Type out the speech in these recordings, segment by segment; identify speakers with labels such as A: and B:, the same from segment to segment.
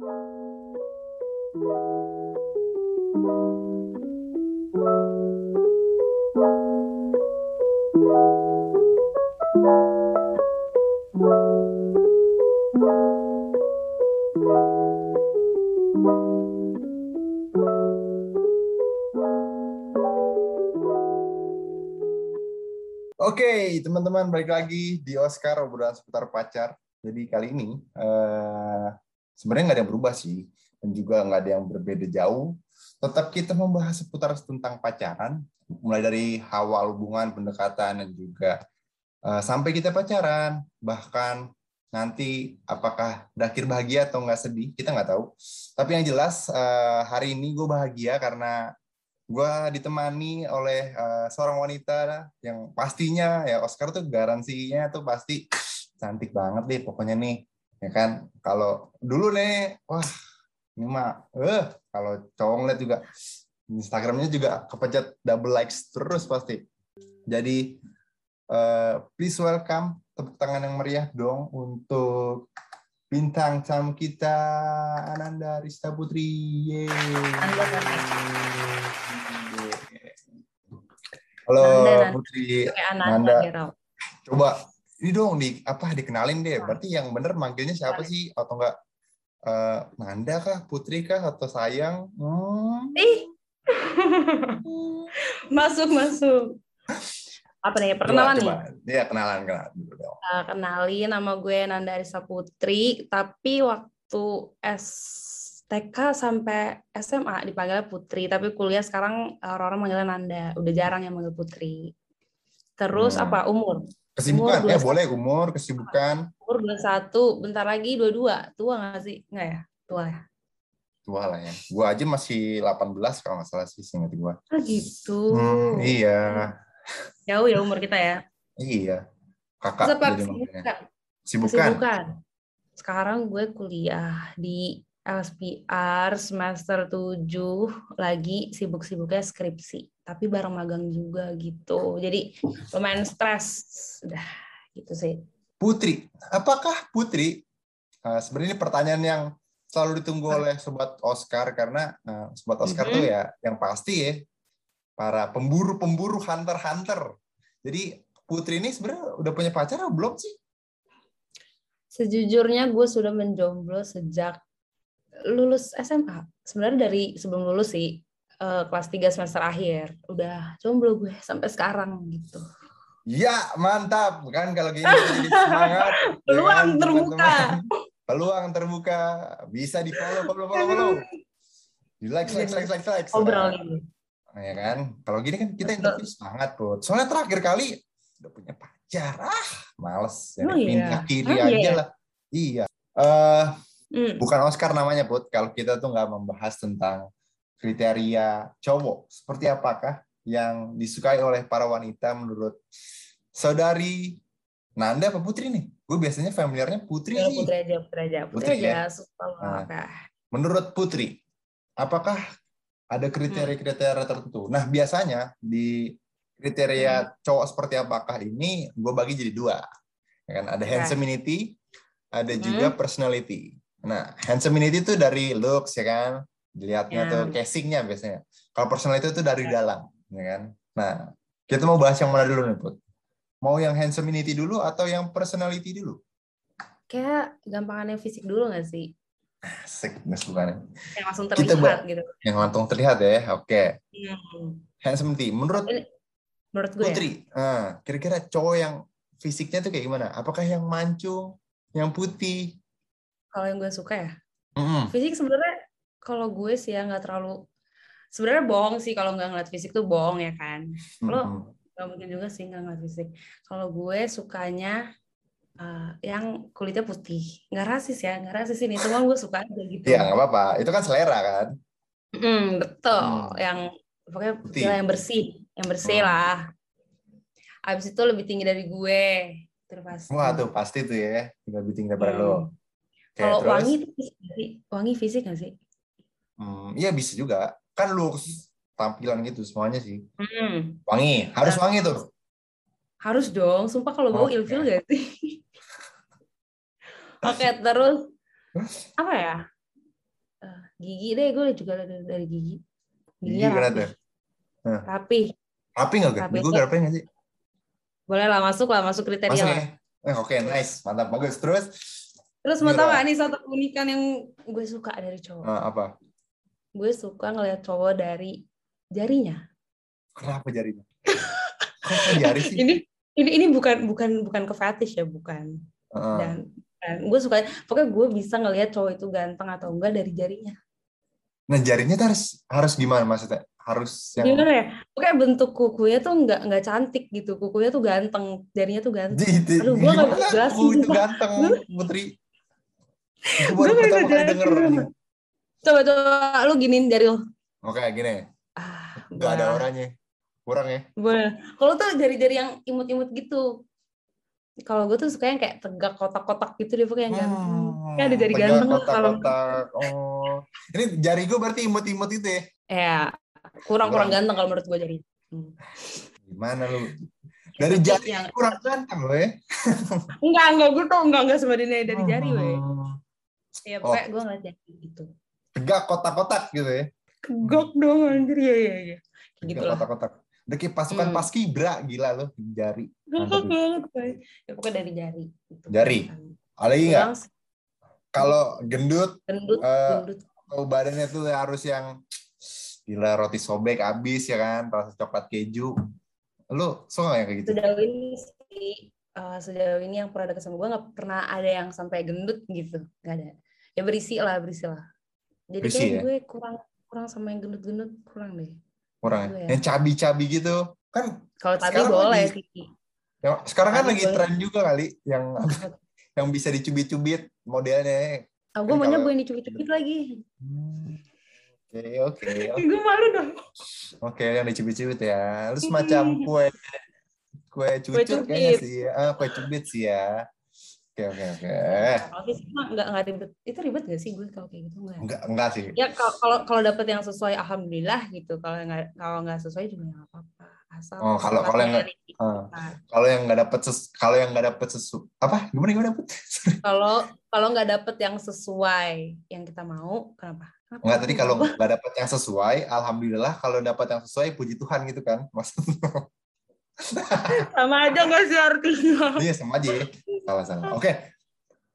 A: Oke, teman-teman balik lagi di Oscar obrolan seputar pacar. Jadi kali ini uh, sebenarnya nggak ada yang berubah sih, dan juga nggak ada yang berbeda jauh. Tetap kita membahas seputar tentang pacaran, mulai dari awal hubungan, pendekatan, dan juga uh, sampai kita pacaran. Bahkan nanti apakah berakhir bahagia atau nggak sedih, kita nggak tahu. Tapi yang jelas uh, hari ini gue bahagia karena gue ditemani oleh uh, seorang wanita yang pastinya ya Oscar tuh garansinya tuh pasti cantik banget deh pokoknya nih ya kan kalau dulu nih wah ini mah eh kalau cowok ngeliat juga Instagramnya juga kepencet double likes terus pasti jadi uh, please welcome tepuk tangan yang meriah dong untuk bintang tamu kita Ananda Rista Putri. Yeay. Halo Nanda, Putri Ananda. Nanda. Coba ini dong di apa dikenalin deh. Berarti yang bener manggilnya siapa sih atau enggak uh, Nanda kah, Putri kah atau sayang? Hmm.
B: Ih. masuk masuk. Apa nih perkenalan coba,
A: nih? Iya kenalan kenalan
B: dong. Uh, kenalin nama gue Nanda Arisa Putri, tapi waktu S TK sampai SMA dipanggilnya Putri, tapi kuliah sekarang orang-orang manggilnya Nanda. Udah jarang yang manggil Putri. Terus hmm. apa umur?
A: Kesibukan, umur ya boleh umur, kesibukan.
B: Umur 21, bentar lagi 22. Tua nggak sih? Nggak ya? Tua ya?
A: Tua lah ya. Gua aja masih 18 kalau nggak salah sih, ingat gua.
B: Ah gitu.
A: Hmm, iya.
B: Jauh ya umur kita ya?
A: Iya. Kakak
B: Sepak, jadi Kesibukan. Kesibukan. Sekarang gue kuliah di LSPR semester 7 lagi sibuk-sibuknya skripsi, tapi bareng magang juga gitu. Jadi lumayan stres. Udah gitu sih.
A: Putri, apakah Putri uh, sebenarnya ini pertanyaan yang selalu ditunggu oleh sobat Oscar karena uh, sobat Oscar mm -hmm. tuh ya yang pasti ya para pemburu-pemburu hunter-hunter. Jadi Putri ini sebenarnya udah punya pacar atau belum sih?
B: Sejujurnya gue sudah menjomblo sejak lulus SMA sebenarnya dari sebelum lulus sih uh, kelas 3 semester akhir. Udah jomblo gue sampai sekarang gitu.
A: Ya mantap. Kan kalau gini jadi semangat.
B: Peluang terbuka.
A: peluang terbuka. Bisa di follow follow follow follow. Di like like like like like.
B: Obrol ini
A: ya kan? Kalau gini kan kita interview semangat put soalnya terakhir kali udah punya pacar. Ah males. Ya, oh, pindah iya. kiri oh, aja iya. lah. Iya. Uh, Hmm. Bukan Oscar namanya, Put. Kalau kita tuh nggak membahas tentang kriteria cowok. Seperti apakah yang disukai oleh para wanita menurut saudari Nanda apa Putri nih? Gue biasanya familiarnya Putri
B: ya, Putri aja, Putri aja. Putri, Putri aja.
A: Ya? Nah, menurut Putri, apakah ada kriteria-kriteria tertentu? Nah, biasanya di kriteria hmm. cowok seperti apakah ini gue bagi jadi dua. Ya kan ada handsomeity, ada juga hmm. personality. Nah, handsomeity itu dari looks ya kan, dilihatnya yeah. tuh casingnya biasanya. Kalau personality itu dari yeah. dalam, ya kan. Nah, kita mau bahas yang mana dulu nih, Put? Mau yang handsomeity dulu atau yang personality dulu?
B: Kayak gampangannya fisik dulu nggak sih?
A: Asik, bukan.
B: Yang langsung terlihat kita, gitu.
A: Yang langsung terlihat ya, oke. Okay. Hmm. Menurut
B: menurut gue
A: Putri, ya? kira-kira cowok yang fisiknya tuh kayak gimana? Apakah yang mancung, yang putih,
B: kalau yang gue suka ya. Mm-hmm. fisik sebenarnya kalau gue sih ya nggak terlalu sebenarnya bohong sih kalau nggak ngeliat fisik tuh bohong ya kan. Lo mm-hmm. nggak mungkin juga sih nggak ngeliat fisik. Kalau gue sukanya uh, yang kulitnya putih. Nggak rasis ya nggak rasis ini. Cuma gue suka aja gitu.
A: Ya nggak apa-apa. Itu kan selera kan?
B: Mm, betul. Mm. yang pokoknya putih. yang bersih. Yang bersih mm. lah. Abis itu lebih tinggi dari gue.
A: Terpasti wah tuh pasti tuh ya. Lebih tinggi daripada hmm. lo
B: kalau wangi itu wangi fisik nggak sih?
A: Hmm, iya bisa juga. Kan looks tampilan gitu semuanya sih. Hmm. Wangi, harus nah, wangi tuh.
B: Harus dong. Sumpah kalau bau okay. ilfil gak sih? Oke, okay, terus apa ya? uh, gigi deh gue juga dari, dari gigi gigi rapi huh. rapi
A: rapi nggak rapi gue rapi nggak sih
B: boleh lah masuk lah masuk kriteria masuk,
A: ya? eh, oke okay, nice mantap bagus terus
B: terus mau tau gak nih satu keunikan yang gue suka dari cowok?
A: Uh, apa?
B: Gue suka ngeliat cowok dari jarinya.
A: Kenapa jarinya? Kok jari sih?
B: Ini ini ini bukan bukan bukan ke fetish ya bukan. Uh. dan dan gue suka pokoknya gue bisa ngelihat cowok itu ganteng atau enggak dari jarinya.
A: Nah jarinya tuh harus harus gimana maksudnya? Harus
B: yang gimana ya? Pokoknya bentuk kukunya tuh nggak nggak cantik gitu. Kukunya tuh ganteng jarinya tuh ganteng.
A: Aduh gue bisa jelasin itu ganteng putri gue baru pertama kali denger
B: coba coba lu giniin jari lo
A: oke gini. Ah, gak ada orangnya. Kurang ya.
B: Boleh kalau tuh jari-jari yang imut-imut gitu. Kalau gue tuh suka yang kayak tegak kotak-kotak gitu deh pokoknya yang ganteng. Hmm, kayak ada jari ganteng
A: kalau oh. Ini jari gue berarti imut-imut itu ya?
B: Ya kurang-kurang ganteng kalau menurut gue jari. Hmm.
A: gimana lu? Dari jari yang kurang ganteng lo ya
B: enggak enggak gue tuh enggak enggak sebenarnya dari jari hmm. weh ya pokoknya oh. gue ngeliat jari gitu
A: tegak kotak-kotak gitu ya
B: tegak dong anjir ya ya ya gitu
A: lah kotak-kotak Udah kayak pasukan hmm. paskibra gila loh jari.
B: ya pokoknya dari jari.
A: Gitu. Jari. Ada lagi nggak? Kalau gendut, gendut, uh, gendut. Oh, badannya tuh harus yang gila roti sobek habis ya kan, rasa coklat keju. Lu suka nggak kayak gitu?
B: Sejauh ini sih, uh, sejauh ini yang pernah deket sama gue nggak pernah ada yang sampai gendut gitu, nggak ada. Ya berisi lah, berisi lah. Jadi berisi, kayak ya? gue kurang kurang sama yang gendut-gendut kurang deh.
A: Orang ya. yang cabi-cabi gitu? Kan
B: kalau cabi boleh lagi,
A: ya, sekarang kan lagi boleh. tren juga kali yang yang bisa dicubit-cubit modelnya.
B: Oh, gue maunya gue dicubit-cubit lagi.
A: Hmm, oke oke
B: gue malu dong.
A: Oke yang dicubit-cubit ya. Lu semacam kue kue cucut kayaknya sih ah, kue cubit sih ya Oke oke oke.
B: Tapi nggak nggak ribet. Itu ribet gak sih gue kalau kayak gitu
A: nggak? Nggak nggak sih.
B: Ya kalau kalau dapet yang sesuai, alhamdulillah gitu. Kalau nggak kalau nggak sesuai juga nggak apa-apa.
A: Asal. Oh kalau kalau yang nggak uh, kalau yang nggak dapet ses, kalau yang nggak dapet sesu apa gimana gimana dapet?
B: Kalau kalau nggak dapet yang sesuai yang kita mau, kenapa?
A: kenapa Nggak tadi kalau nggak dapet yang sesuai, alhamdulillah. Kalau dapet yang sesuai, puji Tuhan gitu kan maksudnya
B: sama aja gak sih artinya?
A: Iya sama aja. Salah salah. Oke. Okay.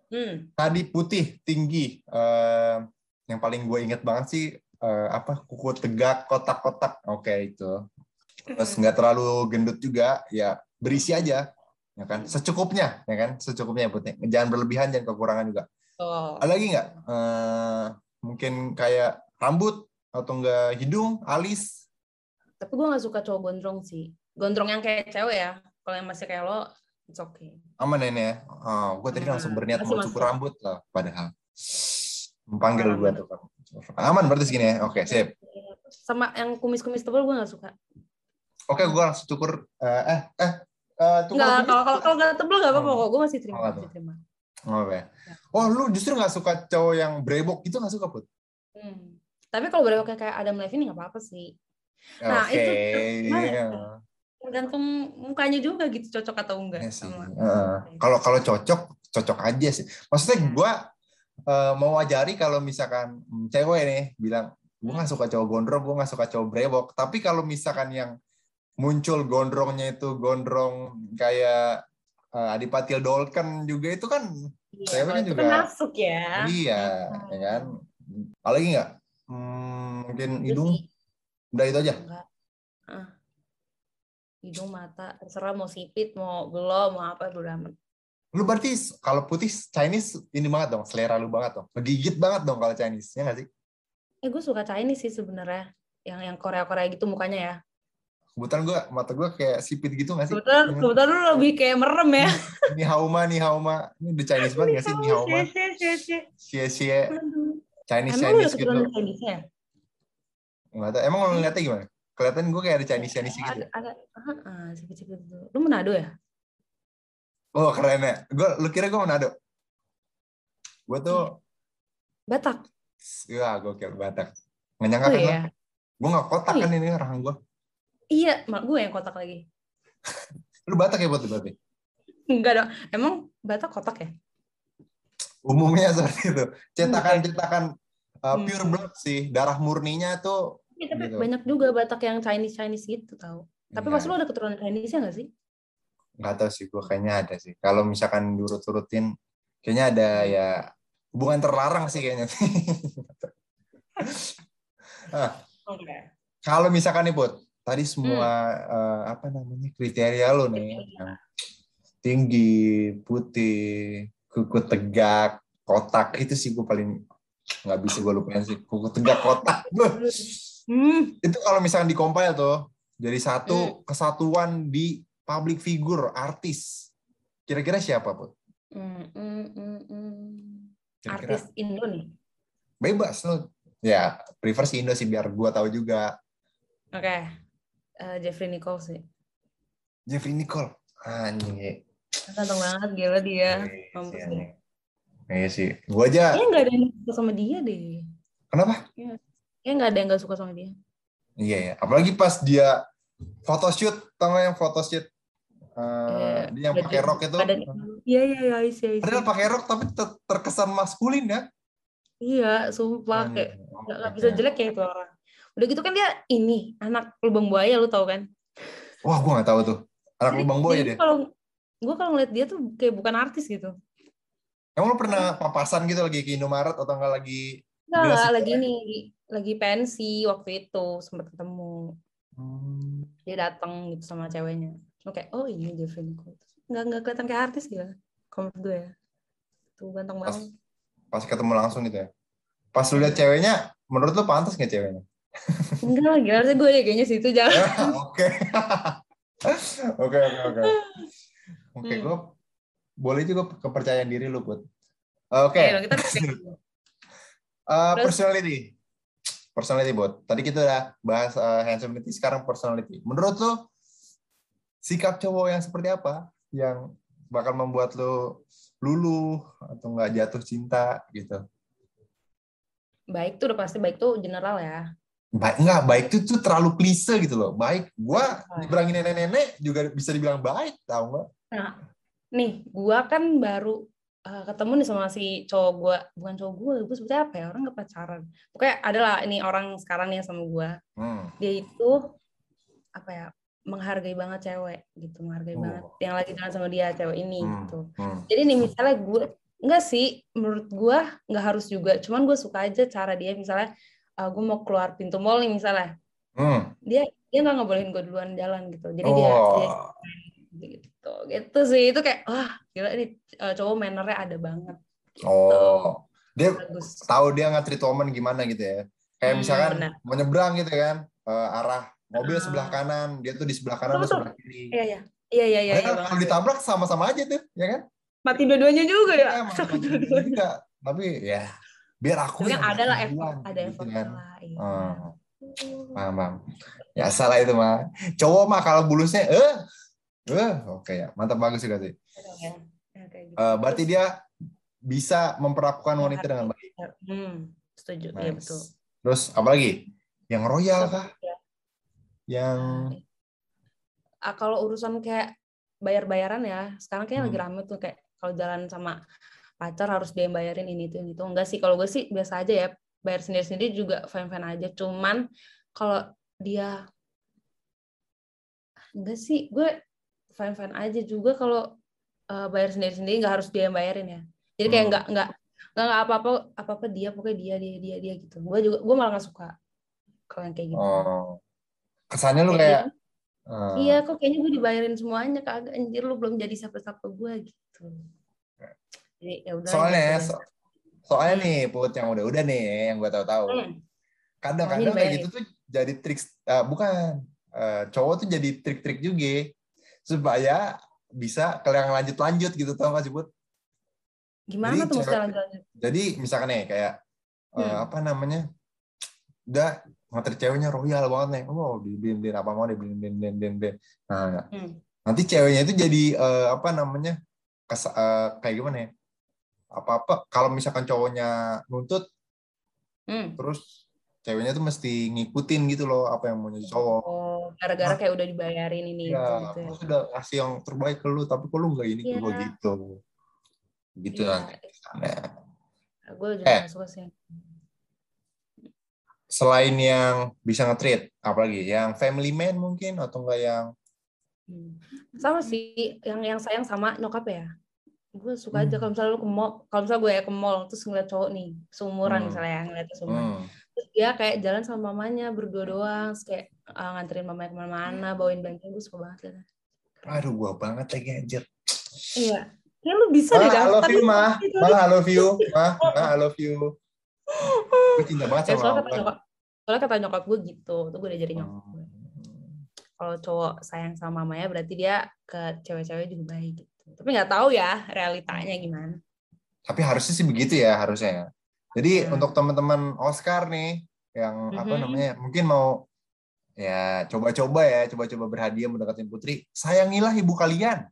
A: Hmm. Tadi putih tinggi. Uh, yang paling gue inget banget sih uh, apa kuku tegak kotak-kotak. Oke okay, itu. Terus hmm. nggak terlalu gendut juga. Ya berisi aja. Ya kan secukupnya ya kan secukupnya putih. Jangan berlebihan jangan kekurangan juga. Oh. Ada lagi nggak? Uh, mungkin kayak rambut atau enggak hidung, alis.
B: Tapi gue nggak suka cowok gondrong sih gondrong yang kayak cewek ya kalau yang masih kayak lo it's okay.
A: Aman ini ya? Oh, gue tadi langsung berniat mau cukur rambut lah padahal. Panggil gue tuh aman berarti segini ya? Oke okay, sip.
B: Sama yang kumis-kumis tebal gue gak suka.
A: Oke okay, gue langsung cukur uh, eh eh uh,
B: kalau kalau kalau nggak tebal nggak apa-apa kok. Gue masih terima oh, masih terima.
A: Oh, okay. oh lu justru nggak suka cowok yang brewok itu nggak suka put?
B: Hmm. tapi kalau brewoknya kayak Adam Levine nggak apa-apa sih. Nah okay. itu yeah tergantung mukanya juga gitu cocok atau enggak.
A: Ya kalau uh, kalau cocok cocok aja sih. Maksudnya hmm. gue uh, mau ajari kalau misalkan cewek nih bilang gue nggak suka cowok gondrong, gue nggak suka cowok brewok. Tapi kalau misalkan yang muncul gondrongnya itu gondrong kayak uh, Adipati Dolken juga itu kan
B: iya, cewek kan juga kan masuk ya.
A: Iya, hmm. ya kan. Apalagi nggak? Hmm, mungkin hidung. Udah itu aja. Enggak.
B: Uh hidung mata terserah mau sipit mau glow mau apa amat.
A: Lu berarti kalau putih Chinese ini banget dong selera lu banget dong. Ngegigit banget dong kalau Chinese ya nggak sih?
B: Eh gue suka Chinese sih sebenarnya yang yang Korea Korea gitu mukanya ya.
A: Kebetulan gue mata gue kayak sipit gitu nggak sih?
B: Kebetulan kebetulan lu lebih kayak merem ya.
A: Ini hauma nih hauma ini the Chinese banget nggak sih nih hauma cie cie Chinese Chinese gitu. ya? nggak tahu. Emang lo ngeliatnya gimana kelihatan gue kayak ada Chinese Chinese gitu. Ada,
B: ada, uh. Lu Manado ya?
A: Oh keren ya. Gue, lu kira gue Manado? Gue tuh.
B: Iya. Batak.
A: Iya, gue kira Batak. Nggak nyangka oh, kan? Iya. Gue nggak kotak oh, iya. kan ini rahang gue.
B: Iya, mak gue yang kotak lagi.
A: lu Batak ya buat lu berarti?
B: Enggak dong. Emang Batak kotak ya?
A: Umumnya seperti itu. Cetakan-cetakan uh, pure blood sih darah murninya tuh
B: ya, tapi gitu. banyak juga Batak yang Chinese Chinese gitu tau. Tapi pas lu ada keturunan Chinese ya nggak sih?
A: Nggak tahu sih gue kayaknya ada sih. Kalau misalkan diurut-urutin kayaknya ada hmm. ya hubungan terlarang sih kayaknya. Nah, okay. kalau misalkan nih Put tadi semua hmm. uh, apa namanya kriteria lo nih tinggi putih kuku tegak kotak itu sih gue paling nggak bisa gue lupain sih. Kuku tegak kotak hmm. itu kalau misalkan dikompil tuh jadi satu hmm. kesatuan di public figure artis kira-kira siapa pun hmm, hmm, hmm,
B: hmm. artis Indo nih
A: bebas lo ya prefer si Indo sih biar gue tahu juga
B: oke okay. uh, eh, Jeffrey Nicole sih
A: Jeffrey Nicole anjing
B: Ganteng banget gila dia. Mampus
A: iya, deh. Iya sih. Gua aja.
B: Kayaknya nggak ada yang sama dia deh.
A: Kenapa?
B: Iya. Kayaknya nggak ada yang nggak suka sama dia.
A: Iya ya. Apalagi pas dia photoshoot, tau yang photoshoot Uh, dia yang pakai rok itu.
B: Iya iya iya iya.
A: Padahal pakai rok tapi ter terkesan maskulin ya.
B: Iya, sumpah kayak nggak bisa jelek ya itu orang. Udah gitu kan dia ini anak lubang buaya lu tau kan?
A: Wah, gua nggak tahu tuh. Anak jadi, lubang buaya dia.
B: Kalau gue kalau ngeliat dia tuh kayak bukan artis gitu
A: Emang lo pernah papasan gitu lagi ke Indomaret atau enggak lagi
B: Enggak, lagi ini lagi pensi waktu itu sempat ketemu. Hmm. Dia datang gitu sama ceweknya. Oke, oh ini Jeffrey Nicole. Enggak enggak kelihatan kayak artis gitu. Kalau gue ya. Tuh ganteng
A: banget. Pas ketemu langsung gitu ya. Pas lu lihat ceweknya, menurut lu pantas nggak ceweknya?
B: Enggak, gila sih gue ya kayaknya situ jangan.
A: Oke. Oke, oke, oke. Oke, okay, hmm. gue boleh juga kepercayaan diri lu, Put. Oke. Okay. kita uh, personality. Personality, Bot. Tadi kita udah bahas uh, handsomeity, sekarang personality. Menurut lu, sikap cowok yang seperti apa yang bakal membuat lu luluh atau nggak jatuh cinta gitu?
B: Baik tuh udah pasti baik tuh general ya.
A: Baik enggak, baik itu tuh terlalu klise gitu loh. Baik, gua dibilangin nenek-nenek juga bisa dibilang baik, tau nggak?
B: Nah, nih, gua kan baru uh, ketemu nih sama si cowok gua, bukan cowok gua, gua sebetulnya apa ya? Orang gak pacaran. Pokoknya adalah ini orang sekarang nih sama gua. Hmm. Dia itu apa ya? menghargai banget cewek gitu, menghargai oh. banget yang lagi jalan sama dia cewek ini hmm. gitu. Hmm. Jadi nih misalnya gue enggak sih menurut gue nggak harus juga, cuman gue suka aja cara dia misalnya uh, eh, gue mau keluar pintu mall nih misalnya, hmm. dia dia nggak ngebolehin gue duluan jalan gitu, jadi oh. dia, dia gitu gitu. Gitu sih. Itu kayak wah gila ini uh, cowok mannernya ada banget.
A: Gitu. oh. Dia Bagus. tahu dia nggak treat woman gimana gitu ya. Kayak hmm, misalkan bener. mau nyebrang gitu kan uh, arah mobil uh. sebelah kanan dia tuh di sebelah kanan atau sebelah kiri.
B: Iya iya. Iya iya, iya, iya.
A: kalau ditabrak sama-sama aja tuh ya kan?
B: Mati dua-duanya juga ya,
A: ya mati juga. Tapi ya biar aku
B: yang ada lah effort ada gitu effort kan. lah
A: iya. Uh. paham paham. Ya salah itu mah cowok mah kalau bulusnya eh Uh, oke okay, ya, mantap bagus sih. Ya, gitu. uh, berarti dia bisa memperlakukan wanita dengan baik.
B: Hmm, setuju, iya, nice. ya betul.
A: Terus apa lagi? Yang royal kah? Ya. Yang
B: uh, kalau urusan kayak bayar-bayaran ya, sekarang kayaknya hmm. lagi rame tuh kayak kalau jalan sama pacar harus dia bayarin ini itu itu enggak sih kalau gue sih biasa aja ya bayar sendiri-sendiri juga fine-fine aja cuman kalau dia enggak sih gue fine fine aja juga kalau uh, bayar sendiri sendiri nggak harus dia yang bayarin ya. Jadi kayak nggak hmm. nggak nggak apa apa apa apa dia pokoknya dia dia dia dia gitu. Gue juga gue malah nggak suka kalau yang kayak gitu.
A: Oh. kesannya lu kayak
B: uh. iya kok kayaknya gue dibayarin semuanya kagak anjir lu belum jadi siapa-siapa gue gitu.
A: Jadi ya udah soalnya gitu, so, soalnya nih put yang udah-udah nih yang gue tahu-tahu. Hmm. kadang-kadang kayak gitu tuh jadi trik uh, bukan uh, cowok tuh jadi trik-trik juga supaya bisa ke yang lanjut-lanjut gitu tau gak sih Bud?
B: Gimana jadi, tuh lanjut-lanjut?
A: Jadi misalkan nih kayak eh, hmm. uh, apa namanya? Udah materi ceweknya royal banget nih. Oh, dibeliin apa mau dibeliin beliin beliin beliin. Nah, hmm. nanti ceweknya itu jadi uh, apa namanya? Kes, uh, kayak gimana ya? Apa-apa kalau misalkan cowoknya nuntut hmm. terus ceweknya tuh mesti ngikutin gitu loh apa yang mau cowok.
B: Oh, gara-gara nah, kayak udah dibayarin ini
A: ya, itu gitu ya. sudah kasih yang terbaik ke lu, tapi kok lu nggak ini ya. ke gue gitu. Gitu ya.
B: kan. Nah. Gue juga eh. suka sih.
A: selain yang bisa nge-treat, apalagi yang family man mungkin atau enggak yang
B: hmm. sama sih yang yang sayang sama nyokap ya gue suka aja hmm. kalau misalnya lu ke mall kalau misalnya gue ya ke mall terus ngeliat cowok nih seumuran hmm. misalnya ngeliat seumuran hmm. terus dia kayak jalan sama mamanya berdua doang terus kayak uh, nganterin mamanya ke mana-mana bawain bantuan gue suka banget
A: ya aduh gue banget lagi anjir.
B: Iya. Ya lu bisa deh
A: I love you ma. Ma I love you. Ma ma I love you. Gue cinta banget ya, sama
B: soalnya kata nyokap soalnya kata nyokap gue gitu. Tuh gue diajarin nyokap gue hmm. kalau cowok sayang sama mamanya berarti dia ke cewek-cewek juga baik gitu. Tapi nggak tahu ya realitanya gimana.
A: Tapi harusnya sih begitu ya harusnya ya. Jadi hmm. untuk teman-teman Oscar nih yang mm-hmm. apa namanya mungkin mau ya coba-coba ya coba-coba berhadiah mendekatin Putri, sayangilah ibu kalian.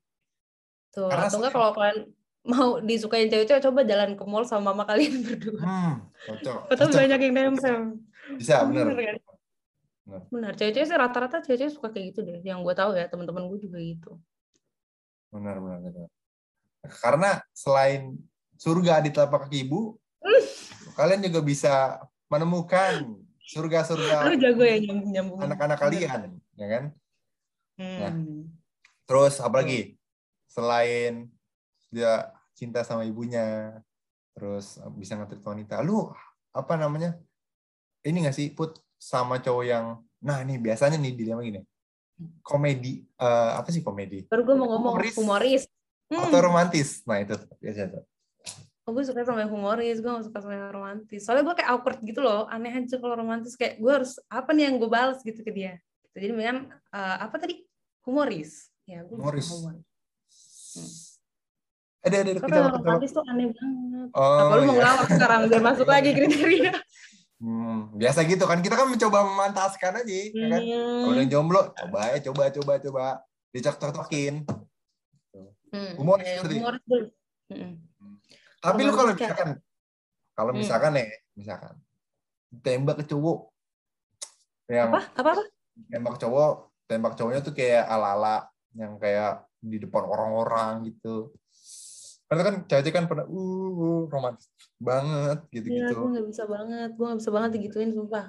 B: Tuh, Karena atau enggak kalau kalian mau disukain cewek-cewek coba jalan ke mall sama mama kalian berdua. Hmm, cocok. Betul banyak yang nempel.
A: Bisa, benar. Benar, kan?
B: benar. benar. Cewek-cewek sih rata-rata cewek-cewek suka kayak gitu deh. Yang gue tahu ya, teman-teman gue juga gitu.
A: Benar, benar, benar. Karena selain surga di telapak kaki ibu, kalian juga bisa menemukan surga-surga
B: ya
A: anak-anak kalian, ya kan? Hmm. Nah, terus apalagi selain dia cinta sama ibunya, terus bisa ngerti wanita, lu apa namanya? Ini nggak sih put sama cowok yang, nah ini biasanya nih dilema gini, komedi uh, apa sih komedi?
B: Baru gue mau ngomong humoris, humoris.
A: Hmm. atau romantis. Nah itu biasa tuh.
B: Oh, gue suka sama yang humoris, gue gak suka sama yang romantis. Soalnya gue kayak awkward gitu loh, aneh aja kalau romantis kayak gue harus apa nih yang gue balas gitu ke dia. Jadi mendingan uh, apa tadi humoris. Ya, gue humoris. Humor.
A: Hmm. Ada ada
B: ada. Kalau romantis tuh aneh banget. Oh, apa lu mau iya. ngelawak sekarang biar masuk lagi kriteria?
A: Hmm, biasa gitu kan kita kan mencoba memantaskan aja hmm. kan kalau yang jomblo coba ya coba coba coba dicok-cokin hmm. humoris ya, seperti humoris hmm. Tapi lu kalau misalkan kalau hmm. misalkan nih misalkan tembak ke cowok
B: yang apa apa, apa?
A: tembak cowok tembak cowoknya tuh kayak ala-ala yang kayak di depan orang-orang gitu karena kan Caca kan pernah uh, uh romantis banget gitu-gitu. Iya,
B: gue gak bisa banget. Gue gak bisa banget digituin, sumpah.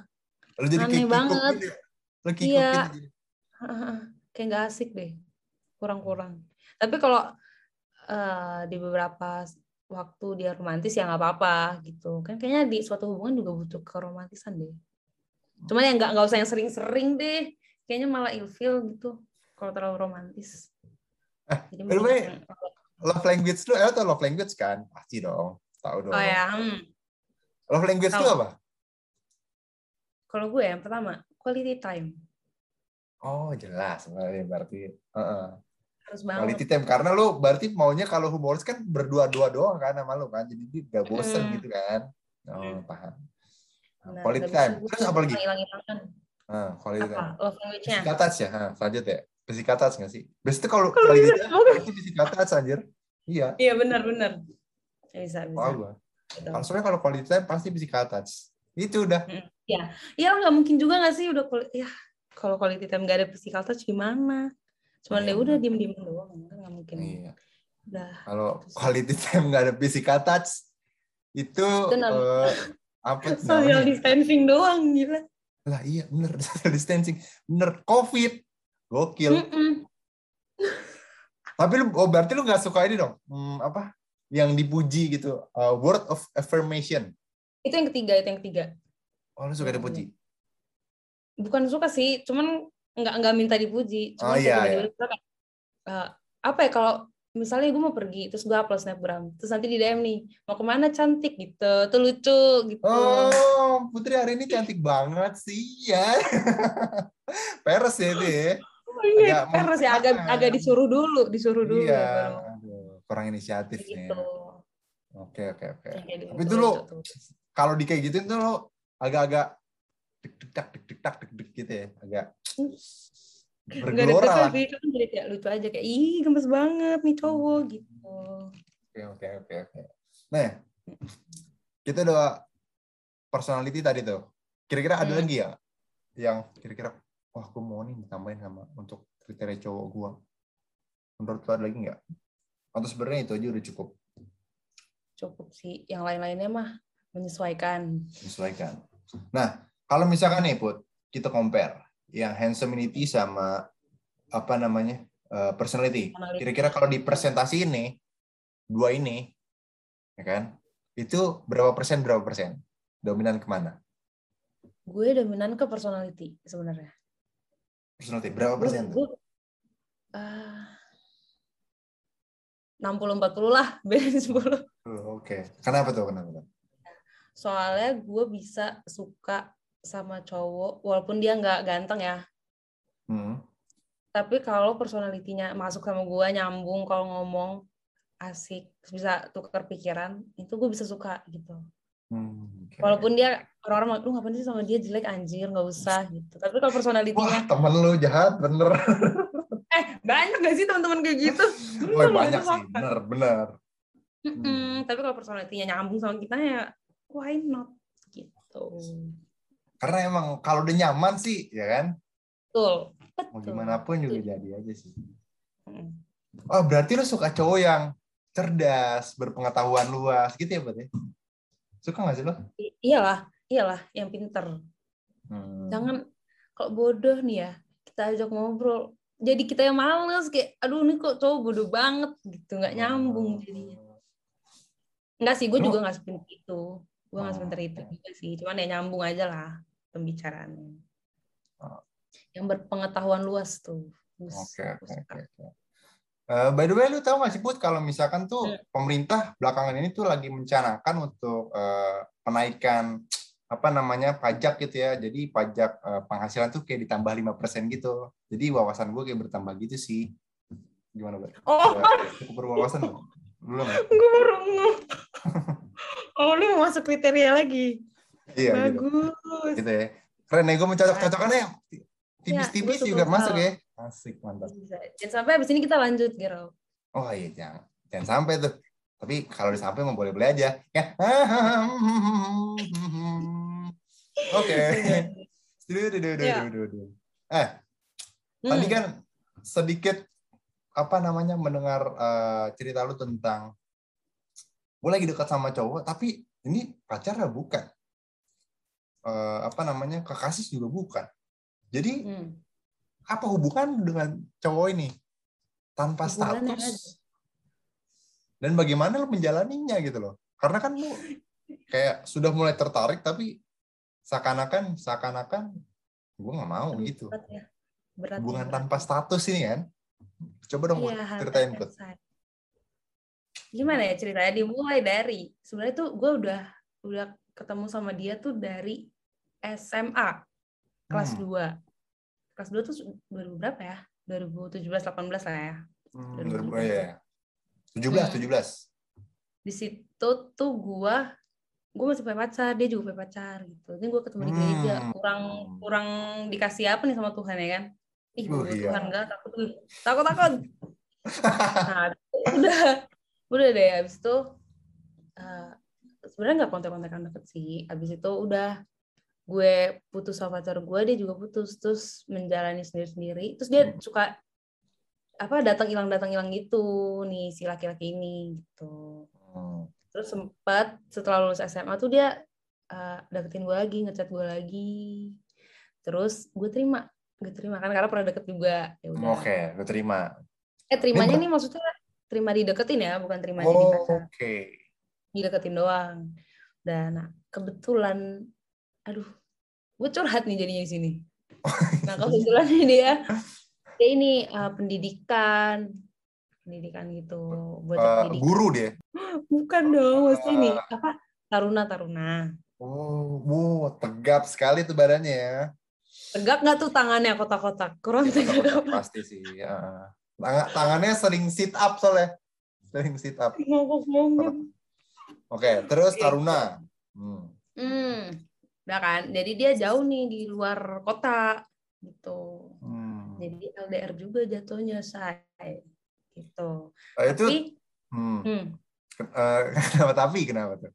A: Lalu jadi Aneh banget. Gitu ya? Lo
B: iya. Gitu. kayak gak asik deh. Kurang-kurang. Tapi kalau uh, di beberapa waktu dia romantis ya nggak apa-apa gitu. Kan kayaknya di suatu hubungan juga butuh keromantisan deh. Cuman ya nggak nggak usah yang sering-sering deh. Kayaknya malah ilfil gitu kalau terlalu romantis.
A: Eh, Jadi love language lu eh atau love language kan pasti dong tahu dong
B: oh ya hmm.
A: love language lu apa
B: kalau gue yang pertama quality time
A: oh jelas berarti uh -uh. Harus banget quality time karena lu berarti maunya kalau humoris kan berdua-dua doang kan sama lu kan jadi gak bosen hmm. gitu kan oh hmm. paham nah, quality time terus apa lagi Ah, quality apa? time. Love language-nya. Kata ya, ha, selanjutnya physical touch nggak sih? Biasanya kalau kali gitu itu touch anjir. Iya.
B: Iya benar benar. Bisa bisa. Oh,
A: gua. Langsungnya kalau quality time pasti touch. Itu udah.
B: Iya. Iya nggak mungkin juga nggak sih udah ya kalau quality time nggak ada physical touch gimana? Cuman iya, ya udah diem diem doang kan nggak mungkin. Iya.
A: Udah. Kalau quality time nggak ada physical touch itu, itu uh, apa
B: social distancing doang gila.
A: Lah iya bener social distancing. Bener covid Gokil. Mm -mm. Tapi lu oh berarti lu nggak suka ini dong? Hmm, apa? Yang dipuji gitu. Uh, word of affirmation.
B: Itu yang ketiga, itu yang ketiga.
A: Oh, lu suka dipuji?
B: Bukan suka sih, cuman nggak nggak minta dipuji. Cuman
A: oh iya, iya.
B: Uh, apa ya kalau misalnya gue mau pergi terus gue upload snapgram terus nanti di DM nih mau ke mana cantik gitu tuh lucu gitu
A: oh Putri hari ini cantik banget sih ya peres ya deh
B: iya, harus ya agak agak disuruh dulu, disuruh dulu.
A: Iya, aduh, kurang inisiatif nih. Gitu. Oke, oke, oke. Gitu, Tapi lo kalau di kayak gitu itu lo agak-agak deg deg tak deg deg tak deg deg gitu ya, agak
B: bergelora lah. Sih, cuma jadi kayak lucu aja kayak ih gemes banget nih cowok hmm. gitu.
A: Oke, oke, oke, oke. Nah, kita udah personality tadi tuh. Kira-kira ada hmm. lagi ya yang kira-kira wah gue mau nih tambahin sama untuk kriteria cowok gue menurut lo ada lagi nggak atau sebenarnya itu aja udah cukup
B: cukup sih yang lain-lainnya mah menyesuaikan
A: menyesuaikan nah kalau misalkan nih put kita compare yang handsomeity sama apa namanya uh, personality. Kira-kira kalau di presentasi ini dua ini, ya kan? Itu berapa persen berapa persen? Dominan ke mana?
B: Gue dominan ke personality sebenarnya.
A: Personality berapa persen? Gue,
B: uh, 60 40 lah, beda 10. Oh,
A: Oke. Okay. Kenapa tuh? Kenapa
B: Soalnya gue bisa suka sama cowok walaupun dia nggak ganteng ya. Hmm. Tapi kalau personalitinya masuk sama gue nyambung kalau ngomong asik bisa tukar pikiran itu gue bisa suka gitu. Hmm, okay. Walaupun dia orang-orang lu ngapain sih sama dia jelek anjir nggak usah gitu. Tapi kalau personalitinya
A: Wah, temen lu jahat bener.
B: eh banyak gak sih teman-teman kayak gitu
A: oh, banyak sih benar benar
B: mm -mm. tapi kalau personalitinya nyambung sama kita ya why not gitu
A: karena emang kalau udah nyaman sih ya kan?
B: Betul.
A: Mau gimana pun juga betul. jadi aja sih. Oh berarti lu suka cowok yang cerdas berpengetahuan luas gitu ya berarti suka gak sih lo
B: I iyalah iyalah yang pinter. Hmm. jangan kalau bodoh nih ya kita ajak ngobrol. Jadi kita yang males kayak aduh ini kok cowok bodoh banget gitu nggak nyambung jadinya. Enggak sih gue juga nggak sepinter itu. Gue nggak sepinter itu juga sih cuman ya nyambung aja lah pembicaraannya oh. yang berpengetahuan luas tuh
A: oke oke oke Uh, by the way, lu tahu nggak sih, Put, kalau misalkan tuh hmm. pemerintah belakangan ini tuh lagi mencanakan untuk uh, penaikan apa namanya pajak gitu ya. Jadi pajak uh, penghasilan tuh kayak ditambah lima persen gitu. Jadi wawasan gue kayak bertambah gitu sih. Gimana, Mbak?
B: Oh,
A: cukup berwawasan
B: belum? Gue baru Oh, lu mau masuk kriteria lagi?
A: Iya, gitu. Bagus. Gitu, gitu ya. Keren ya, gue mencocok-cocokannya ya. Tipis-tipis ya, juga masuk ya. Asik, mantap.
B: Jangan sampai abis ini kita lanjut, Gero.
A: Oh iya, jangan. Jangan sampai tuh. Tapi kalau disampai mau boleh-boleh aja. Ya. Oke. Eh, tadi kan sedikit apa namanya mendengar uh, cerita lu tentang gue lagi dekat sama cowok tapi ini pacar bukan uh, apa namanya kekasih juga bukan. Jadi hmm. apa hubungan dengan cowok ini? Tanpa Hubungan status. dan bagaimana lu menjalaninya gitu loh. Karena kan lu kayak sudah mulai tertarik tapi seakan-akan seakan-akan gue nggak mau Berat gitu. ya. Berat hubungan ya, tanpa status ini kan? Coba dong iya, ceritain put
B: gimana ya ceritanya? Dimulai dari sebenarnya tuh gue udah udah ketemu sama dia tuh dari SMA kelas hmm. 2 kelas 2 tuh 2000 berapa ya? 2017 18 lah ya.
A: Hmm, 2017 ya 17 hmm. 17
B: di situ tuh gue gue masih punya pacar dia juga punya pacar gitu. Ini gue ketemu di gereja hmm. kurang kurang dikasih apa nih sama Tuhan ya kan? Ih gue iya. Tuhan enggak takut takut takut. Nah udah udah deh abis itu uh, sebenarnya nggak kontak-kontakan deket sih. Abis itu udah gue putus sama pacar gue dia juga putus terus menjalani sendiri-sendiri. Terus dia hmm. suka apa datang hilang datang hilang gitu nih si laki-laki ini gitu. Hmm. Terus sempat setelah lulus SMA tuh dia uh, deketin gue lagi ngechat gue lagi. Terus gue terima gue terima kan karena pernah deket juga
A: ya oke okay, gue terima.
B: Eh terimanya nih maksudnya terima dideketin ya bukan terima oh, jadi pacar oke. Okay. dideketin doang. Dan nah, kebetulan aduh gue curhat nih jadinya di sini. Nah kebetulan dia dia ini uh, pendidikan pendidikan gitu
A: buat uh, guru dia?
B: Bukan dong maksudnya uh, ini apa taruna taruna.
A: Oh wow, tegap sekali tuh badannya ya.
B: Tegak nggak tuh tangannya kotak-kotak? Kurang ya, tegak
A: pasti sih ya. Tang tangannya sering sit up soalnya. Sering sit up. Oke okay, terus taruna.
B: Hmm. hmm udah kan jadi dia jauh nih di luar kota gitu hmm. jadi LDR juga jatuhnya saya gitu.
A: Oh, itu, tapi, hmm. Hmm. Uh, kenapa tapi kenapa tuh?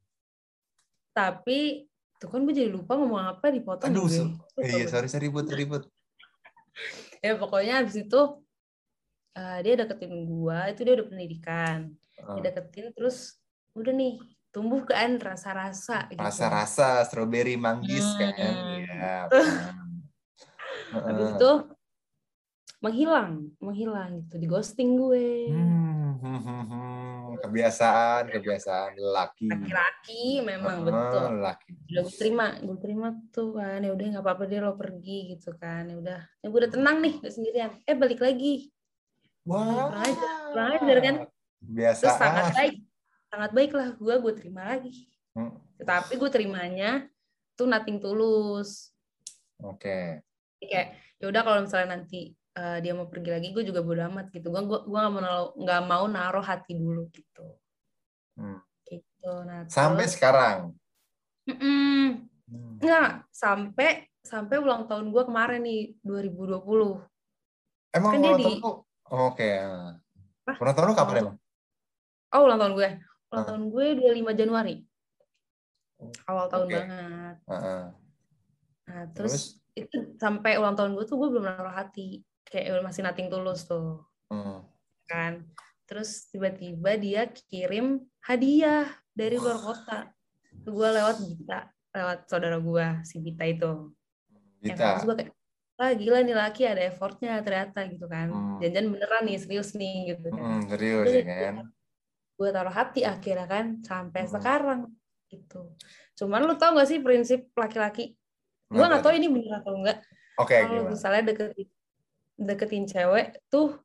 B: Tapi tuh kan gue jadi lupa ngomong apa di potong.
A: Aduh, so, iya sorry sorry ribut ribut.
B: ya pokoknya abis itu uh, dia deketin gue, itu dia udah pendidikan. Uh. Dia deketin terus udah nih tumbuh kan rasa-rasa
A: gitu. rasa-rasa strawberry manggis hmm. kan. ya
B: habis itu menghilang menghilang gitu di ghosting gue. Hmm, hmm,
A: hmm, kebiasaan kebiasaan laki
B: laki-laki memang uh, betul. laki. Udah gue terima gue terima tuh kan ya udah nggak apa-apa deh lo pergi gitu kan ya udah. Ya gue udah tenang nih gak sendirian. Eh balik lagi. Wah wow. kurang ajar kan? Biasa Terus sangat baik sangat baik lah gue gue terima lagi. Hmm. tapi gue terimanya tuh nating tulus.
A: Oke. Okay.
B: kayak ya udah kalau misalnya nanti uh, dia mau pergi lagi gue juga bodo amat gitu. Gue gue gue nggak mau nggak mau naruh hati dulu gitu.
A: Hmm. gitu. Nah sampai terus, sekarang?
B: Mm -mm, hmm. nggak sampai sampai ulang tahun gue kemarin nih 2020
A: emang kan ulang tahun di... oke okay. ulang tahun lu kapan emang?
B: Oh ulang tahun gue ulang hmm. tahun gue 25 Januari awal tahun okay. banget uh -uh. nah terus, terus itu sampai ulang tahun gue tuh gue belum naruh hati kayak masih nating tulus tuh hmm. kan terus tiba-tiba dia kirim hadiah dari luar kota gue lewat Bita lewat saudara gue si Bita itu Bita. yang terus gue kayak ah gila nih laki ada effortnya ternyata gitu kan hmm. jangan beneran nih serius nih gitu kan hmm, serius ya kan gue taruh hati akhirnya kan sampai hmm. sekarang gitu cuman lu tau gak sih prinsip laki-laki gue gak tau ini bener atau enggak
A: okay,
B: kalau misalnya deket deketin cewek tuh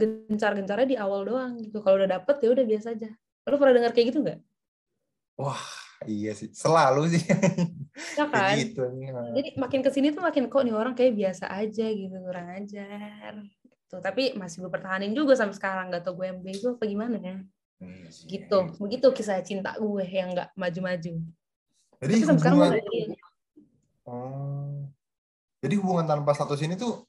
B: gencar-gencarnya di awal doang gitu. Kalau udah dapet ya udah biasa aja. Lo pernah dengar kayak gitu nggak?
A: Wah, iya sih. Selalu sih.
B: Ya kan? gitu. Jadi makin ke sini tuh makin kok nih orang kayak biasa aja gitu, kurang ajar. Tuh, tapi masih gue pertahanin juga sampai sekarang. Gak tau gue yang bego apa gimana ya. Hmm, gitu. Begitu kisah cinta gue yang nggak maju-maju.
A: Jadi tapi sampai sekarang Oh. Jadi hubungan tanpa status ini tuh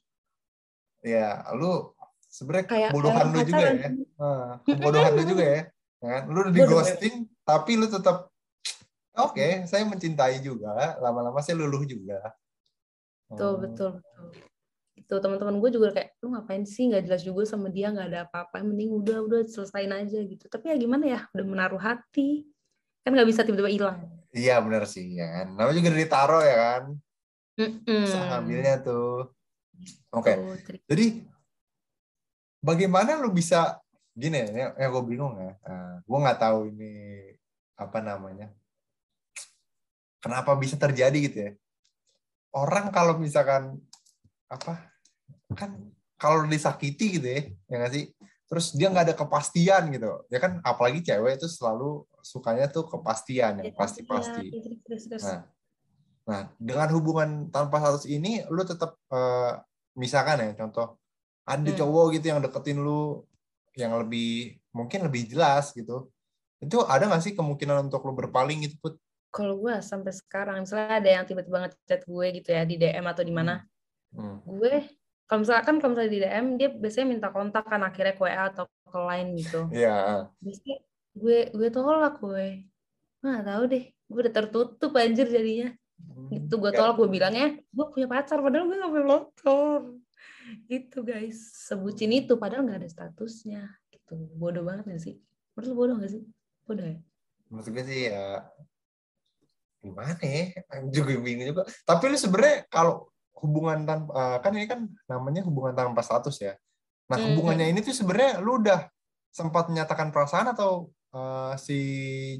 A: ya lu sebenarnya kayak kebodohan lu juga ya. nah, kebodohan lu juga ya. Kan lu udah di ghosting tapi lu tetap oke okay, saya mencintai juga. Lama-lama saya luluh juga.
B: Betul hmm. betul betul itu teman-teman gue juga kayak lu ngapain sih nggak jelas juga sama dia nggak ada apa-apa mending udah udah selesain aja gitu tapi ya gimana ya udah menaruh hati kan nggak bisa tiba-tiba hilang
A: iya benar sih ya kan namanya juga dari taro ya kan mm -mm. ambilnya tuh Oke. Okay. Jadi bagaimana lu bisa gini ya, yang gue bingung ya. Uh, gue nggak tahu ini apa namanya. Kenapa bisa terjadi gitu ya? Orang kalau misalkan apa kan kalau disakiti gitu ya, ya nggak sih? Terus dia nggak ada kepastian gitu, ya kan? Apalagi cewek itu selalu sukanya tuh kepastian yang iya, pasti-pasti. Iya, nah, nah dengan hubungan tanpa status ini, lu tetap uh, misalkan ya contoh ada hmm. cowok gitu yang deketin lu yang lebih mungkin lebih jelas gitu itu ada nggak sih kemungkinan untuk lu berpaling gitu put
B: kalau gue sampai sekarang misalnya ada yang tiba-tiba ngechat gue gitu ya di DM atau di mana hmm. hmm. gue kalau misalkan kalau misalnya di DM dia biasanya minta kontak kan akhirnya ke WA atau ke lain gitu.
A: Iya.
B: Yeah. biasanya gue gue tolak gue. Nggak tahu deh gue udah tertutup anjir jadinya. Gitu gue tolak gue bilangnya gue punya pacar padahal gue gak punya motor. Gitu guys. Sebutin itu padahal nggak ada statusnya. Gitu bodoh banget gak sih? Menurut lu bodoh gak sih? Bodoh ya?
A: Menurut gue sih ya gimana ya? Juga bingung juga. Tapi lu sebenarnya kalau hubungan tanpa eh, kan ini kan namanya hubungan tanpa status ya nah hmm. hubungannya ini tuh sebenarnya lu udah sempat menyatakan perasaan atau uh, si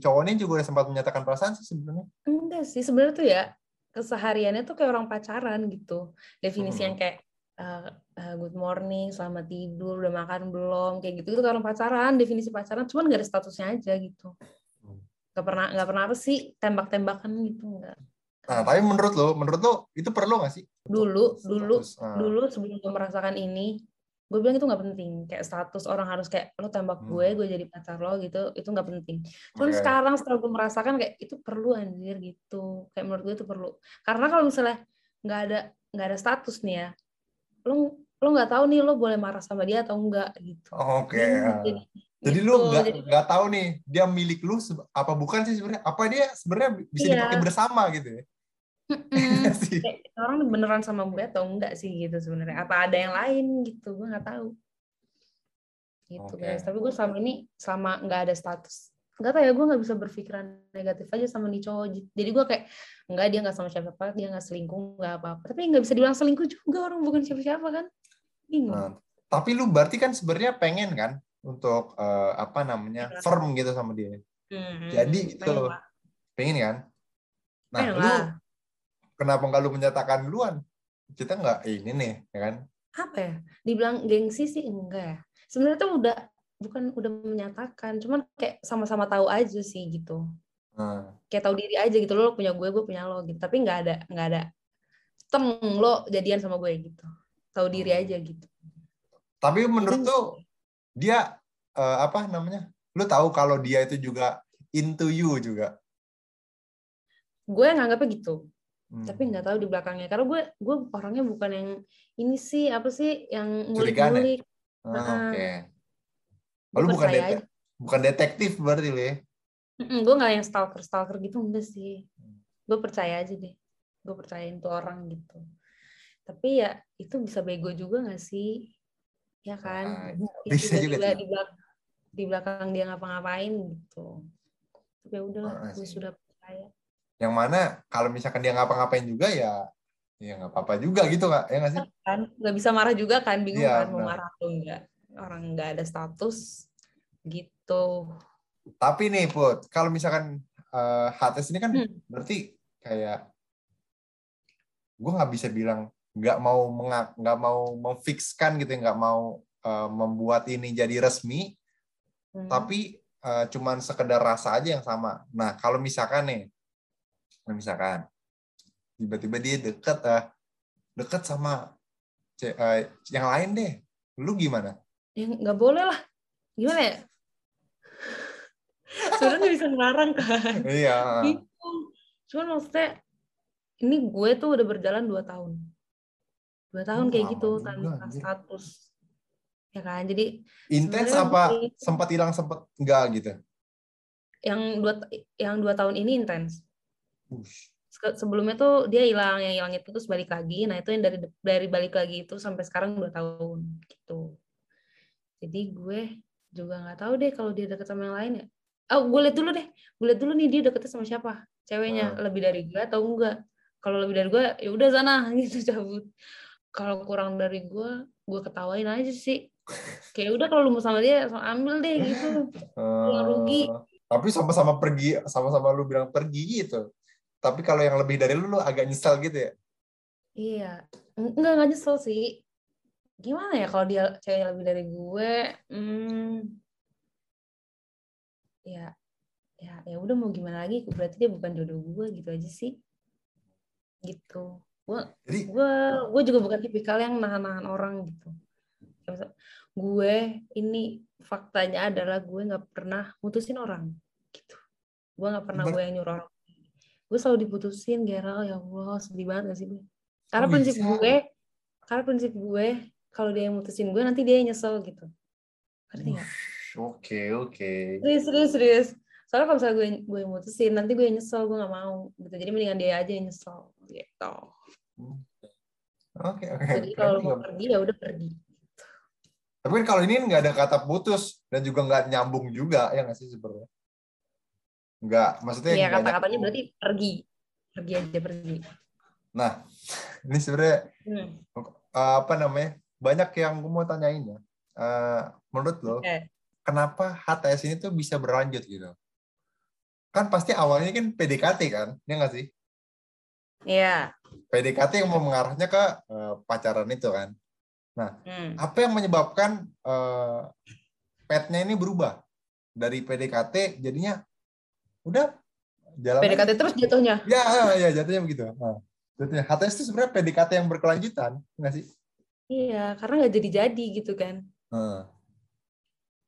A: cowok ini juga udah sempat menyatakan perasaan sih sebenarnya
B: enggak sih sebenarnya tuh ya kesehariannya tuh kayak orang pacaran gitu definisi hmm. yang kayak uh, uh, good morning selamat tidur udah makan belum kayak gitu itu kayak orang pacaran definisi pacaran cuman gak ada statusnya aja gitu hmm. nggak pernah nggak pernah apa sih tembak-tembakan gitu nggak
A: Nah, tapi menurut lo, menurut lo itu perlu gak sih?
B: Dulu, dulu, nah. dulu sebelum gue merasakan ini, gue bilang itu nggak penting kayak status orang harus kayak lo tembak gue hmm. gue jadi pacar lo gitu itu nggak penting cuman okay. sekarang setelah gue merasakan kayak itu perlu anjir gitu kayak menurut gue itu perlu karena kalau misalnya nggak ada nggak ada status nih ya lo lo nggak tahu nih lo boleh marah sama dia atau enggak gitu
A: oke okay. jadi, jadi gitu. lu nggak nggak tahu nih dia milik lu apa bukan sih sebenarnya? Apa dia sebenarnya bisa iya. dipakai bersama gitu ya?
B: Kayak orang beneran sama gue atau enggak sih gitu sebenarnya? Apa ada yang lain gitu? Gue nggak tahu. Gitu okay. guys. Tapi gue selama ini selama nggak ada status. Nggak tahu ya gue nggak bisa berpikiran negatif aja sama nih cowok jadi gue kayak nggak dia nggak sama siapa-siapa dia nggak selingkuh nggak apa-apa. Tapi nggak bisa dibilang selingkuh juga orang bukan siapa-siapa kan? Bingung. Nah,
A: tapi lu berarti kan sebenarnya pengen kan untuk uh, apa namanya ya, firm gitu sama dia. Hmm, jadi gitu pengen, pengen kan? Nah pengen lu lah. kenapa nggak lu menyatakan duluan? Kita nggak ini nih ya kan?
B: Apa ya? Dibilang gengsi sih enggak ya. Sebenarnya tuh udah bukan udah menyatakan cuman kayak sama-sama tahu aja sih gitu. Hmm. kayak tahu diri aja gitu lo punya gue gue punya lo gitu. Tapi nggak ada nggak ada tem lo jadian sama gue gitu. Tahu diri hmm. aja gitu.
A: Tapi menurut tuh dia uh, apa namanya lo tahu kalau dia itu juga into you juga
B: gue nganggapnya gitu hmm. tapi nggak tahu di belakangnya karena gue gue orangnya bukan yang ini sih apa sih yang ngulik-ngulik
A: oh, nah, oke okay. Lalu bukan det bukan detektif berarti lo ya?
B: gue nggak yang stalker stalker gitu enggak sih. Gue percaya aja deh. Gue percayain tuh orang gitu. Tapi ya itu bisa bego juga nggak sih? Ya kan?
A: Ah, bisa juga, juga
B: di belakang, di belakang dia ngapa-ngapain gitu. Ya udah, gue sudah percaya.
A: Yang mana kalau misalkan dia ngapa-ngapain juga ya ya nggak apa-apa juga gitu kak ya nggak sih
B: kan nggak bisa marah juga kan bingung ya, kan mau marah atau enggak orang nggak ada status gitu.
A: Tapi nih Put, kalau misalkan uh, HTS ini kan hmm. berarti kayak gue nggak bisa bilang nggak mau mengak nggak mau memfixkan gitu nggak mau uh, membuat ini jadi resmi hmm. tapi uh, cuman sekedar rasa aja yang sama. Nah kalau misalkan nih misalkan tiba-tiba dia deket uh, deket sama uh, yang lain deh lu gimana?
B: Ya nggak boleh lah. Gimana ya? Sebenarnya bisa ngelarang kan?
A: Iya.
B: Gitu. cuman maksudnya ini gue tuh udah berjalan dua tahun dua tahun oh, kayak gitu tanpa status. Ya kan jadi
A: intens apa ini, sempat hilang sempat enggak gitu?
B: Yang dua yang dua tahun ini intens. Sebelumnya tuh dia hilang yang hilang itu terus balik lagi. Nah itu yang dari dari balik lagi itu sampai sekarang dua tahun gitu. Jadi gue juga nggak tahu deh kalau dia deket sama yang lain ya. Oh gue lihat dulu deh. Gue lihat dulu nih dia deketnya sama siapa. Ceweknya hmm. lebih dari gue atau enggak? Kalau lebih dari gue ya udah sana gitu cabut kalau kurang dari gue gue ketawain aja sih. Kayak udah kalau lu mau sama dia ambil deh gitu. Uh, rugi.
A: Tapi sama-sama pergi sama-sama lu bilang pergi gitu. Tapi kalau yang lebih dari lu lu agak nyesel gitu ya?
B: Iya. Enggak enggak nyesel sih. Gimana ya kalau dia cewek lebih dari gue? Hmm, ya ya ya udah mau gimana lagi? Berarti dia bukan jodoh gue gitu aja sih. Gitu gue gue gue juga bukan tipikal yang nahan-nahan orang gitu. Gue ini faktanya adalah gue nggak pernah mutusin orang gitu. Gue nggak pernah gue yang nyuruh orang. Gue selalu diputusin Geral ya Allah sedih banget gak sih gue karena oh, prinsip bisa. gue karena prinsip gue kalau dia yang mutusin gue nanti dia yang nyesel gitu. Ngerti nggak?
A: Oke oke.
B: Serius serius serius. Soalnya kalau misalnya gue gue yang mutusin nanti gue yang nyesel gue nggak mau gitu. Jadi mendingan dia aja yang nyesel gitu
A: oke okay, oke
B: jadi kalau mau pergi ya udah pergi
A: tapi kan kalau ini nggak ada kata putus dan juga nggak nyambung juga ya nggak sih sebenarnya nggak maksudnya
B: iya kata-katanya berarti pergi pergi aja pergi
A: nah ini sebenarnya hmm. apa namanya banyak yang gue mau tanyain ya. Uh, menurut lo, okay. kenapa HTS ini tuh bisa berlanjut gitu? Kan pasti awalnya kan PDKT kan, ya nggak sih?
B: Iya.
A: Yeah. PDKT yang mau mengarahnya ke uh, pacaran itu kan. Nah, hmm. apa yang menyebabkan uh, petnya ini berubah dari PDKT jadinya udah
B: jalan PDKT aja. terus jatuhnya?
A: Ya, ya jatuhnya begitu. Nah, jatuhnya HTS itu sebenarnya PDKT yang berkelanjutan, nggak sih?
B: Iya, karena nggak jadi-jadi gitu kan. Hmm.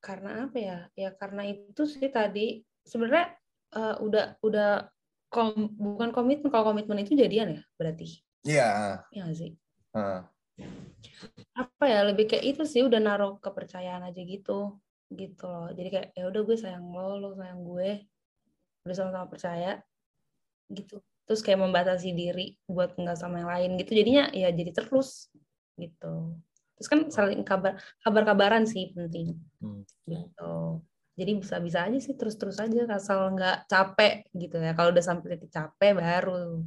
B: Karena apa ya? Ya karena itu sih tadi sebenarnya uh, udah udah kom, bukan komitmen kalau komitmen itu jadian ya berarti.
A: Iya.
B: Iya sih. Hmm. Apa ya lebih kayak itu sih udah naruh kepercayaan aja gitu gitu loh. Jadi kayak ya udah gue sayang lo, lo sayang gue. Udah sama-sama percaya gitu. Terus kayak membatasi diri buat nggak sama yang lain gitu. Jadinya ya jadi terus gitu terus kan saling kabar kabar-kabaran sih penting hmm. gitu jadi bisa-bisa aja sih terus-terus aja asal nggak capek gitu ya. Kalau udah sampai titik capek baru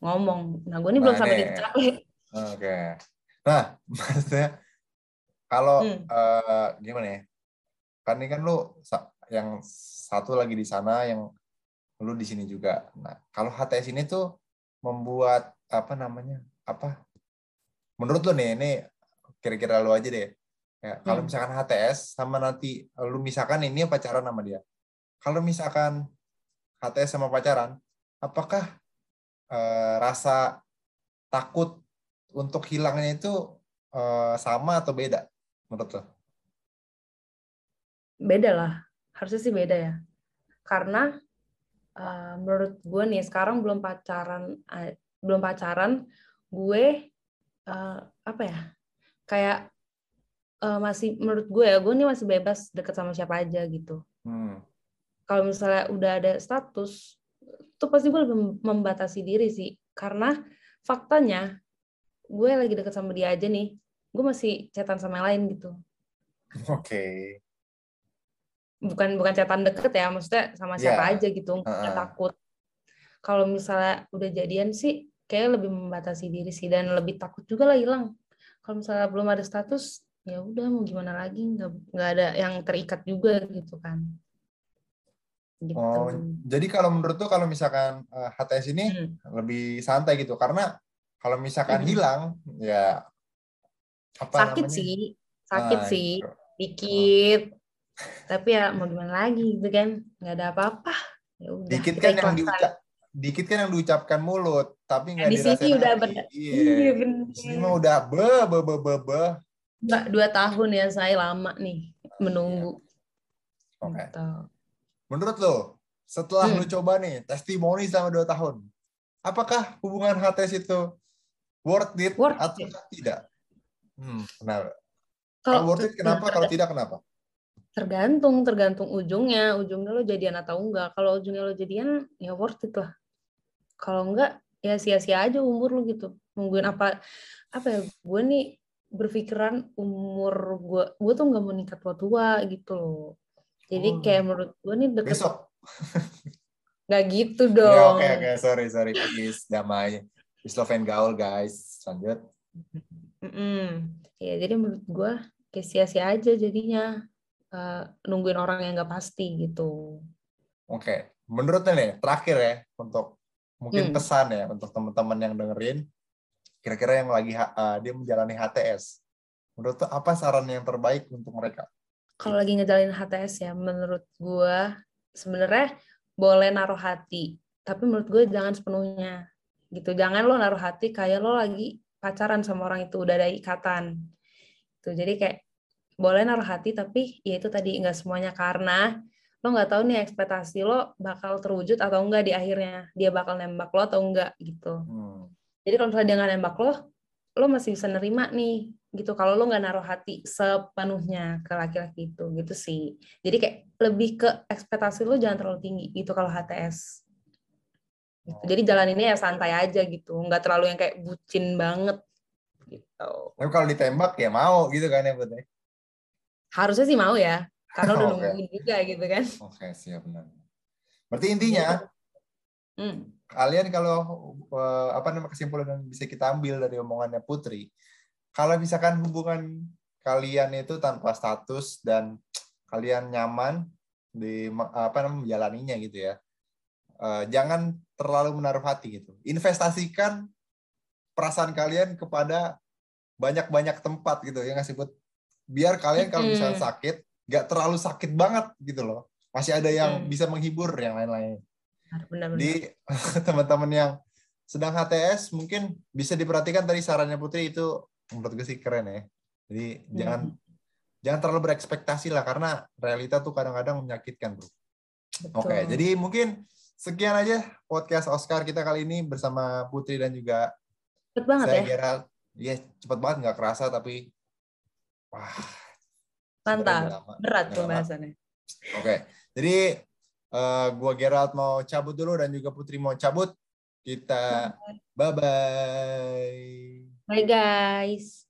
B: ngomong. Nah gue ini belum sampai titik capek.
A: Oke. Okay. nah maksudnya kalau hmm. uh, gimana ya? Kan ini kan lu yang satu lagi di sana yang lu di sini juga. Nah kalau HTS ini tuh membuat apa namanya apa? Menurut lu nih ini kira-kira lu aja deh Ya, kalau hmm. misalkan HTS sama nanti lu misalkan ini pacaran sama dia. Kalau misalkan HTS sama pacaran, apakah uh, rasa takut untuk hilangnya itu uh, sama atau beda menurut lo?
B: Beda lah, harusnya sih beda ya. Karena uh, menurut gue nih sekarang belum pacaran, uh, belum pacaran, gue uh, apa ya? Kayak uh, masih menurut gue ya gue ini masih bebas deket sama siapa aja gitu hmm. kalau misalnya udah ada status tuh pasti gue lebih membatasi diri sih karena faktanya gue lagi deket sama dia aja nih gue masih chatan sama yang lain gitu
A: oke okay.
B: bukan bukan chatan deket ya maksudnya sama siapa yeah. aja gitu nggak uh -uh. takut kalau misalnya udah jadian sih kayak lebih membatasi diri sih dan lebih takut juga lah hilang kalau misalnya belum ada status ya udah mau gimana lagi? Nggak nggak ada yang terikat juga gitu kan.
A: Gitu. oh jadi kalau menurut tuh kalau misalkan uh, eh, HTS ini hmm. lebih santai gitu. Karena kalau misalkan hmm. hilang ya
B: apa sakit namanya? sih. Sakit nah, sih. Gitu. dikit. Oh. tapi ya mau gimana lagi gitu kan. Nggak ada apa-apa.
A: Ya udah dikit kan yang diucap dikit kan yang diucapkan mulut tapi nggak
B: di sini udah ber
A: iya, iya benar ini mah udah be be be be, be
B: Enggak, dua tahun ya saya lama nih menunggu.
A: Oke. Okay. Gitu. Menurut lo, setelah hmm. lo coba nih testimoni selama dua tahun, apakah hubungan HTS itu worth it worth atau it. tidak? Hmm, kenapa? Kalau worth it kenapa? Kalau tidak kenapa?
B: Tergantung, tergantung ujungnya. Ujungnya lo jadian atau enggak. Kalau ujungnya lo jadian, ya worth it lah. Kalau enggak, ya sia-sia aja umur lo gitu. Nungguin apa? Apa ya? Gue nih berpikiran umur gue gue tuh nggak mau nikah tua tua gitu loh jadi oh. kayak menurut gue nih deket besok nggak gitu ya, dong
A: oke oke okay, okay. sorry sorry please damai love and gaul guys lanjut
B: mm -mm. ya jadi menurut gue kayak sia-sia aja jadinya uh, nungguin orang yang nggak pasti gitu
A: oke okay. menurutnya nih terakhir ya untuk mungkin hmm. pesan ya untuk teman-teman yang dengerin kira-kira yang lagi uh, dia menjalani HTS menurut tuh apa saran yang terbaik untuk mereka?
B: Kalau lagi ngejalanin HTS ya menurut gue sebenarnya boleh naruh hati. Tapi menurut gue jangan sepenuhnya. Gitu jangan lo naruh hati kayak lo lagi pacaran sama orang itu udah ada ikatan. Tuh jadi kayak boleh naruh hati tapi ya itu tadi nggak semuanya. Karena lo nggak tahu nih ekspektasi lo bakal terwujud atau enggak di akhirnya. Dia bakal nembak lo atau enggak gitu. Hmm. Jadi kalau misalnya dia nggak nembak lo, lo masih bisa nerima nih gitu kalau lo nggak naruh hati sepenuhnya ke laki-laki itu gitu sih. Jadi kayak lebih ke ekspektasi lo jangan terlalu tinggi gitu kalau HTS. Gitu. Jadi jalan ini ya santai aja gitu, nggak terlalu yang kayak bucin banget gitu.
A: Tapi kalau ditembak ya mau gitu kan ya Putri?
B: Harusnya sih mau ya, karena udah okay. nungguin juga gitu kan.
A: Oke okay, siap benar. Berarti intinya, hmm kalian kalau uh, apa namanya kesimpulan yang bisa kita ambil dari omongannya Putri, kalau misalkan hubungan kalian itu tanpa status dan kalian nyaman di apa namanya menjalaninya gitu ya, uh, jangan terlalu menaruh hati gitu. Investasikan perasaan kalian kepada banyak-banyak tempat gitu ya ngasih buat biar kalian kalau misalnya sakit nggak terlalu sakit banget gitu loh. Masih ada yang bisa menghibur yang lain-lain benar, benar. Di teman-teman yang sedang HTS mungkin bisa diperhatikan tadi sarannya Putri itu menurut gue sih keren ya. Jadi hmm. jangan jangan terlalu berekspektasi lah karena realita tuh kadang-kadang menyakitkan, Bro. Oke, okay, jadi mungkin sekian aja podcast Oscar kita kali ini bersama Putri dan juga
B: cepet banget
A: saya
B: ya.
A: Kira, ya cepet banget nggak kerasa tapi wah
B: mantap berat pembahasannya.
A: Oke, okay. jadi Uh, gua Gerald mau cabut dulu dan juga Putri mau cabut. Kita bye bye.
B: Bye guys.